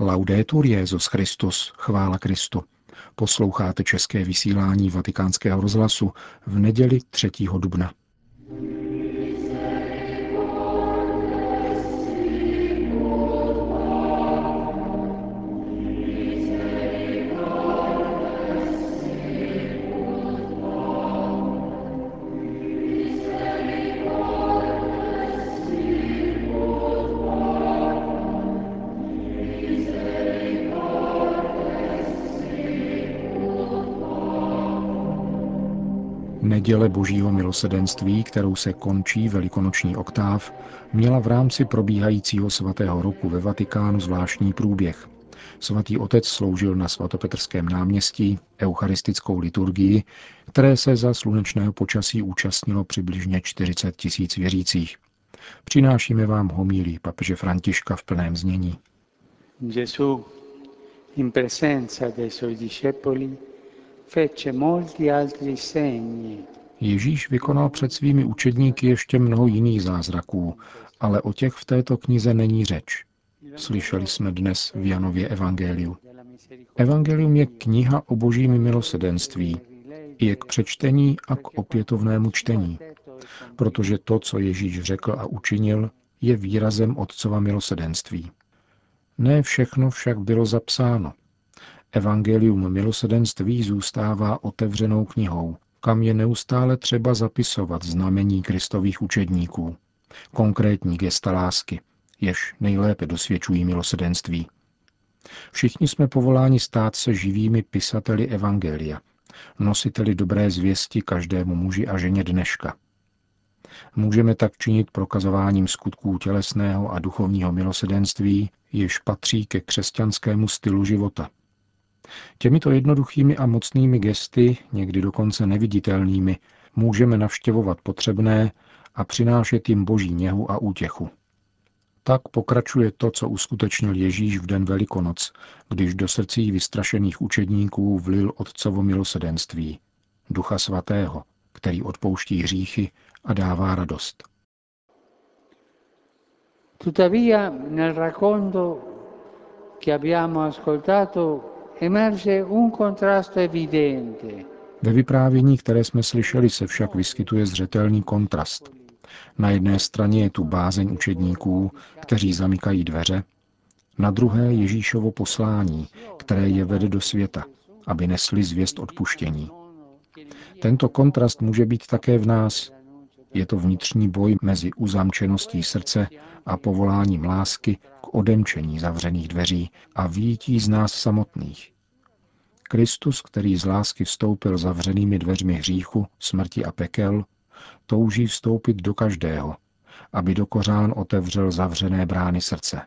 Laudetur Jezus Christus, chvála Kristu. Posloucháte české vysílání Vatikánského rozhlasu v neděli 3. dubna. Neděle Božího milosedenství, kterou se končí velikonoční oktáv, měla v rámci probíhajícího svatého roku ve Vatikánu zvláštní průběh. Svatý otec sloužil na svatopetrském náměstí eucharistickou liturgii, které se za slunečného počasí účastnilo přibližně 40 tisíc věřících. Přinášíme vám homílí papeže Františka v plném znění. Gesù in presenza dei suoi discepoli Ježíš vykonal před svými učedníky ještě mnoho jiných zázraků, ale o těch v této knize není řeč. Slyšeli jsme dnes v Janově evangeliu. Evangelium je kniha o božím milosedenství. Je k přečtení a k opětovnému čtení. Protože to, co Ježíš řekl a učinil, je výrazem Otcova milosedenství. Ne všechno však bylo zapsáno. Evangelium milosedenství zůstává otevřenou knihou, kam je neustále třeba zapisovat znamení kristových učedníků, konkrétní gesta lásky, jež nejlépe dosvědčují milosedenství. Všichni jsme povoláni stát se živými pisateli Evangelia, nositeli dobré zvěsti každému muži a ženě dneška. Můžeme tak činit prokazováním skutků tělesného a duchovního milosedenství, jež patří ke křesťanskému stylu života. Těmito jednoduchými a mocnými gesty, někdy dokonce neviditelnými, můžeme navštěvovat potřebné a přinášet jim boží něhu a útěchu. Tak pokračuje to, co uskutečnil Ježíš v den Velikonoc, když do srdcí vystrašených učedníků vlil Otcovo milosedenství, Ducha Svatého, který odpouští hříchy a dává radost. Tuttavia nel racconto che abbiamo ascoltato Ve vyprávění, které jsme slyšeli, se však vyskytuje zřetelný kontrast. Na jedné straně je tu bázeň učedníků, kteří zamykají dveře, na druhé Ježíšovo poslání, které je vede do světa, aby nesli zvěst odpuštění. Tento kontrast může být také v nás. Je to vnitřní boj mezi uzamčeností srdce a povoláním lásky k odemčení zavřených dveří a výjití z nás samotných. Kristus, který z lásky vstoupil zavřenými dveřmi hříchu, smrti a pekel, touží vstoupit do každého, aby do kořán otevřel zavřené brány srdce.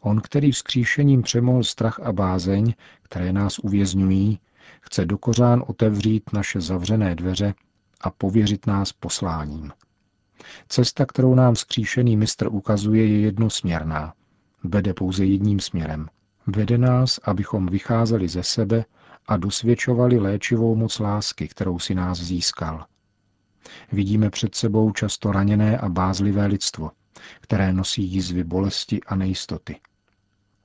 On, který vzkříšením přemohl strach a bázeň, které nás uvězňují, chce do kořán otevřít naše zavřené dveře a pověřit nás posláním. Cesta, kterou nám skříšený mistr ukazuje, je jednosměrná. Vede pouze jedním směrem. Vede nás, abychom vycházeli ze sebe a dosvědčovali léčivou moc lásky, kterou si nás získal. Vidíme před sebou často raněné a bázlivé lidstvo, které nosí jizvy bolesti a nejistoty.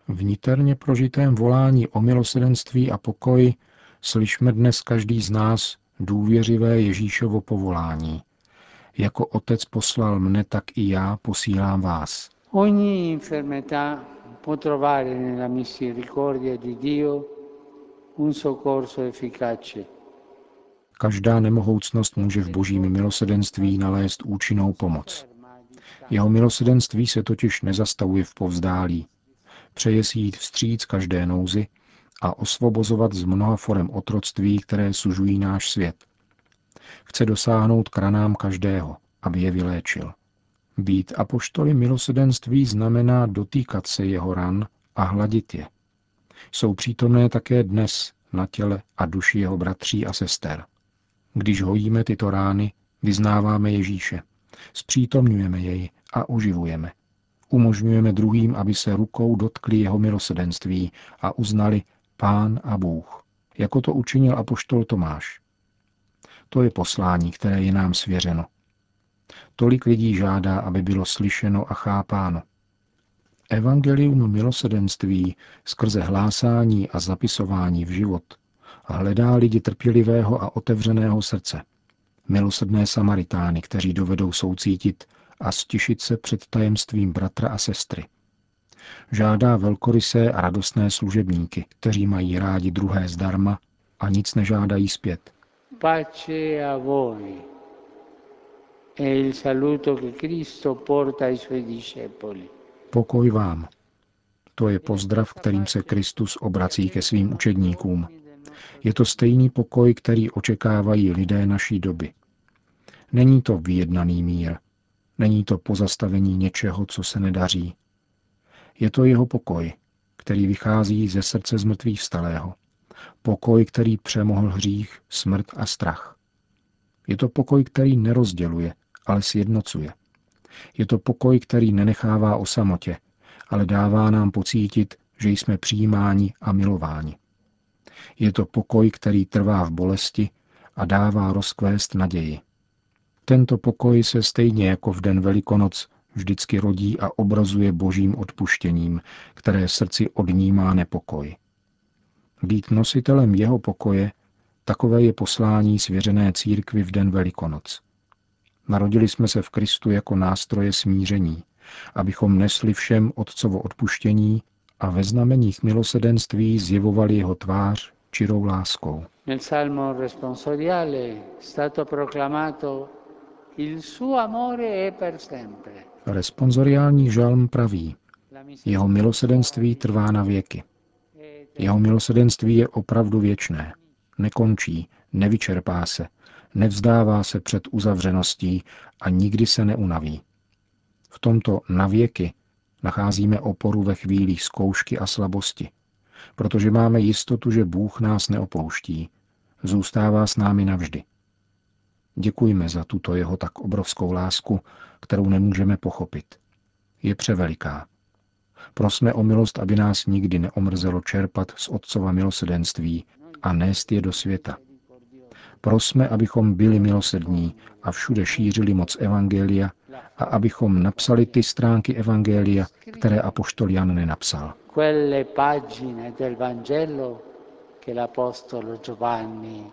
V prožitém volání o milosedenství a pokoji slyšme dnes každý z nás důvěřivé Ježíšovo povolání. Jako otec poslal mne, tak i já posílám vás. Ogni infermità può trovare nella misericordia di Dio un soccorso efficace. Každá nemohoucnost může v božím milosedenství nalézt účinnou pomoc. Jeho milosedenství se totiž nezastavuje v povzdálí. Přeje si jít vstříc každé nouzi a osvobozovat z mnoha forem otroctví, které sužují náš svět. Chce dosáhnout k ranám každého, aby je vyléčil. Být apoštoly milosedenství znamená dotýkat se jeho ran a hladit je. Jsou přítomné také dnes na těle a duši jeho bratří a sester. Když hojíme tyto rány, vyznáváme Ježíše, zpřítomňujeme jej a uživujeme. Umožňujeme druhým, aby se rukou dotkli jeho milosedenství a uznali Pán a Bůh, jako to učinil apoštol Tomáš. To je poslání, které je nám svěřeno. Tolik lidí žádá, aby bylo slyšeno a chápáno. Evangelium milosedenství skrze hlásání a zapisování v život hledá lidi trpělivého a otevřeného srdce. Milosedné Samaritány, kteří dovedou soucítit a stišit se před tajemstvím bratra a sestry. Žádá velkorysé a radostné služebníky, kteří mají rádi druhé zdarma a nic nežádají zpět. Pace a voi è il saluto che Cristo porta ai suoi discepoli. Pokoj vám. To je pozdrav, kterým se Kristus obrací ke svým učedníkům. Je to stejný pokoj, který očekávají lidé naší doby. Není to vyjednaný mír. Není to pozastavení něčeho, co se nedaří. Je to jeho pokoj, který vychází ze srdce zmrtvých vstalého. Pokoj, který přemohl hřích, smrt a strach. Je to pokoj, který nerozděluje, ale sjednocuje. Je to pokoj, který nenechává o samotě, ale dává nám pocítit, že jsme přijímáni a milováni. Je to pokoj, který trvá v bolesti a dává rozkvést naději. Tento pokoj se stejně jako v den Velikonoc vždycky rodí a obrazuje božím odpuštěním, které srdci odnímá nepokoj. Být nositelem jeho pokoje, takové je poslání svěřené církvi v den Velikonoc. Narodili jsme se v Kristu jako nástroje smíření, abychom nesli všem Otcovo odpuštění a ve znameních milosedenství zjevovali jeho tvář čirou láskou. Nel responsoriale stato proclamato il suo amore è per sempre. Responsoriální žalm praví, jeho milosedenství trvá na věky. Jeho milosedenství je opravdu věčné. Nekončí, nevyčerpá se, nevzdává se před uzavřeností a nikdy se neunaví. V tomto navěky nacházíme oporu ve chvílích zkoušky a slabosti, protože máme jistotu, že Bůh nás neopouští, zůstává s námi navždy. Děkujme za tuto jeho tak obrovskou lásku, kterou nemůžeme pochopit. Je převeliká. Prosme o milost, aby nás nikdy neomrzelo čerpat z Otcova milosedenství a nést je do světa. Prosme, abychom byli milosední a všude šířili moc Evangelia a abychom napsali ty stránky Evangelia, které apoštol Jan nenapsal. Che l'Apostolo Giovanni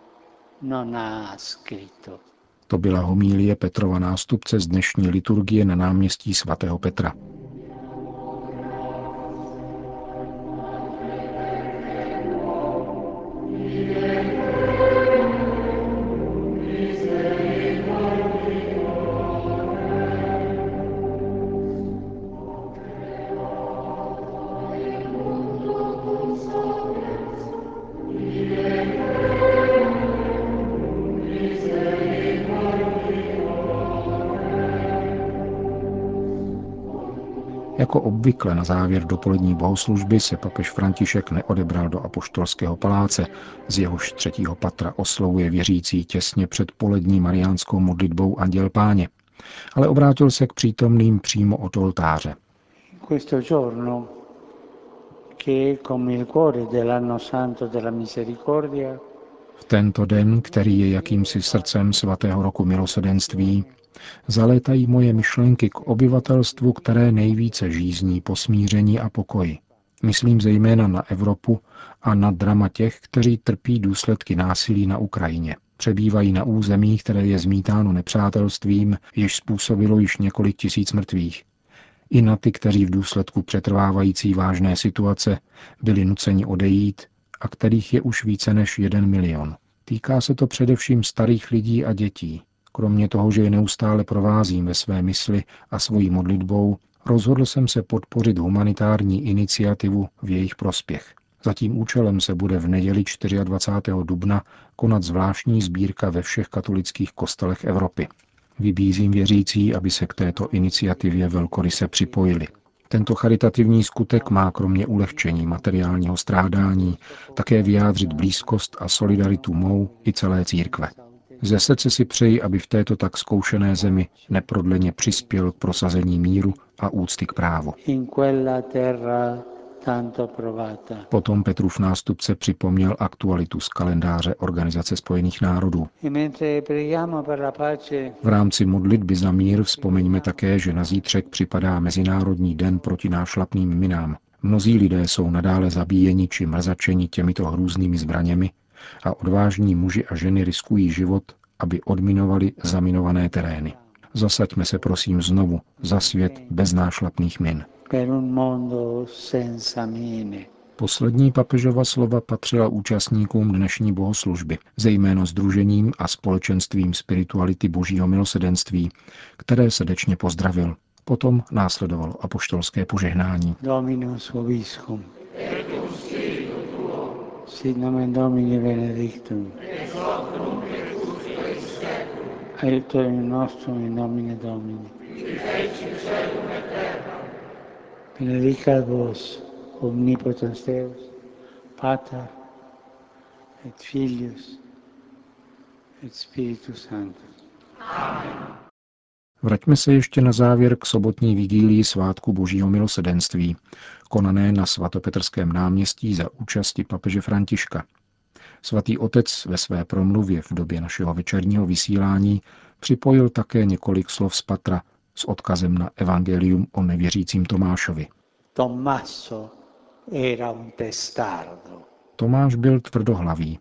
non ha scritto. To byla homílie Petrova nástupce z dnešní liturgie na náměstí svatého Petra. Jako obvykle na závěr dopolední bohoslužby se papež František neodebral do apoštolského paláce, z jehož třetího patra oslovuje věřící těsně před polední mariánskou modlitbou Anděl Páně, ale obrátil se k přítomným přímo od oltáře. Questo giorno, che è come il cuore dell'anno santo della misericordia, V tento den, který je jakýmsi srdcem svatého roku milosedenství, zalétají moje myšlenky k obyvatelstvu, které nejvíce žízní po smíření a pokoji. Myslím zejména na Evropu a na drama těch, kteří trpí důsledky násilí na Ukrajině. Přebývají na území, které je zmítáno nepřátelstvím, jež způsobilo již několik tisíc mrtvých. I na ty, kteří v důsledku přetrvávající vážné situace byli nuceni odejít a kterých je už více než jeden milion. Týká se to především starých lidí a dětí. Kromě toho, že je neustále provázím ve své mysli a svojí modlitbou, rozhodl jsem se podpořit humanitární iniciativu v jejich prospěch. Za tím účelem se bude v neděli 24. dubna konat zvláštní sbírka ve všech katolických kostelech Evropy. Vybízím věřící, aby se k této iniciativě velkoryse připojili. Tento charitativní skutek má kromě ulehčení materiálního strádání také vyjádřit blízkost a solidaritu mou i celé církve. Ze srdce si přeji, aby v této tak zkoušené zemi neprodleně přispěl k prosazení míru a úcty k právu. Potom Petrův nástupce připomněl aktualitu z kalendáře Organizace spojených národů. V rámci modlitby za mír vzpomeňme také, že na zítřek připadá Mezinárodní den proti nášlapným minám. Mnozí lidé jsou nadále zabíjeni či mrzačeni těmito hrůznými zbraněmi a odvážní muži a ženy riskují život, aby odminovali zaminované terény. Zasaďme se prosím znovu za svět bez nášlapných min. Poslední papežova slova patřila účastníkům dnešní bohoslužby, zejména združením a společenstvím spirituality božího milosedenství, které srdečně pozdravil. Potom následovalo apoštolské požehnání. Dominus vobiscum. Sit nomen Domini benedictum. Aiutorium nostrum in nomine Domini. Benedicat vos, omnipotens Deus, Pater, et Filius, et Spiritus Sanctus. Vraťme se ještě na závěr k sobotní vigílii svátku Božího milosedenství, konané na svatopetrském náměstí za účasti papeže Františka. Svatý otec ve své promluvě v době našeho večerního vysílání připojil také několik slov z Patra s odkazem na evangelium o nevěřícím Tomášovi. Tommaso era un testardo. Tomáš byl tvrdohlavý,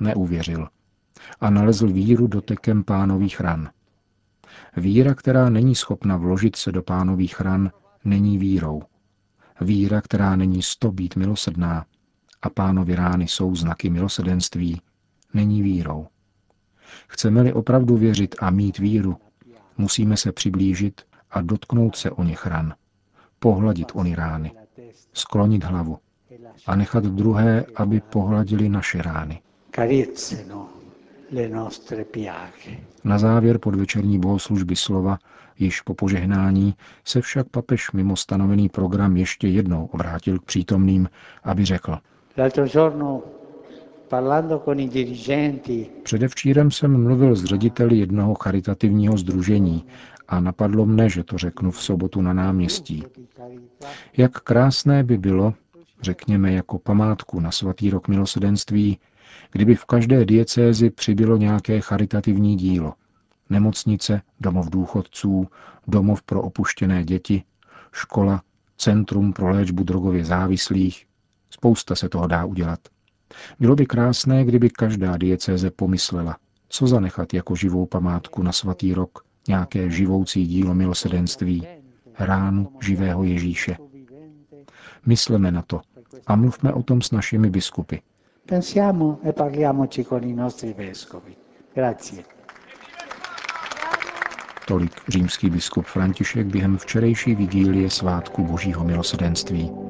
neuvěřil a nalezl víru dotekem pánových ran. Víra, která není schopna vložit se do pánových ran, není vírou. Víra, která není sto být milosrdná, a pánovi rány jsou znaky milosedenství, není vírou. Chceme-li opravdu věřit a mít víru, musíme se přiblížit a dotknout se o něch ran, pohladit ony rány, sklonit hlavu a nechat druhé, aby pohladili naše rány. Piaghe. Na závěr podvečerní bohoslužby slova, již po požehnání, se však papež mimo stanovený program ještě jednou obrátil k přítomným, aby řekl. L'altro giorno, parlando con i dirigenti, Předevčírem jsem mluvil s řediteli jednoho charitativního združení a napadlo mne, že to řeknu v sobotu na náměstí. Jak krásné by bylo, řekněme jako památku na svatý rok milosedenství, kdyby v každé diecézi přibylo nějaké charitativní dílo. Nemocnice, domov důchodců, domov pro opuštěné děti, škola, centrum pro léčbu drogově závislých. Spousta se toho dá udělat. Bylo by krásné, kdyby každá diecéze pomyslela, co zanechat jako živou památku na svatý rok, nějaké živoucí dílo milosedenství, ránu živého Ježíše. Mysleme na to a mluvme o tom s našimi biskupy. Pensiamo e parliamoci con i nostri vescovi. Grazie. Tolik římský biskup František během včerejší vigílie svátku Božího milosedenství.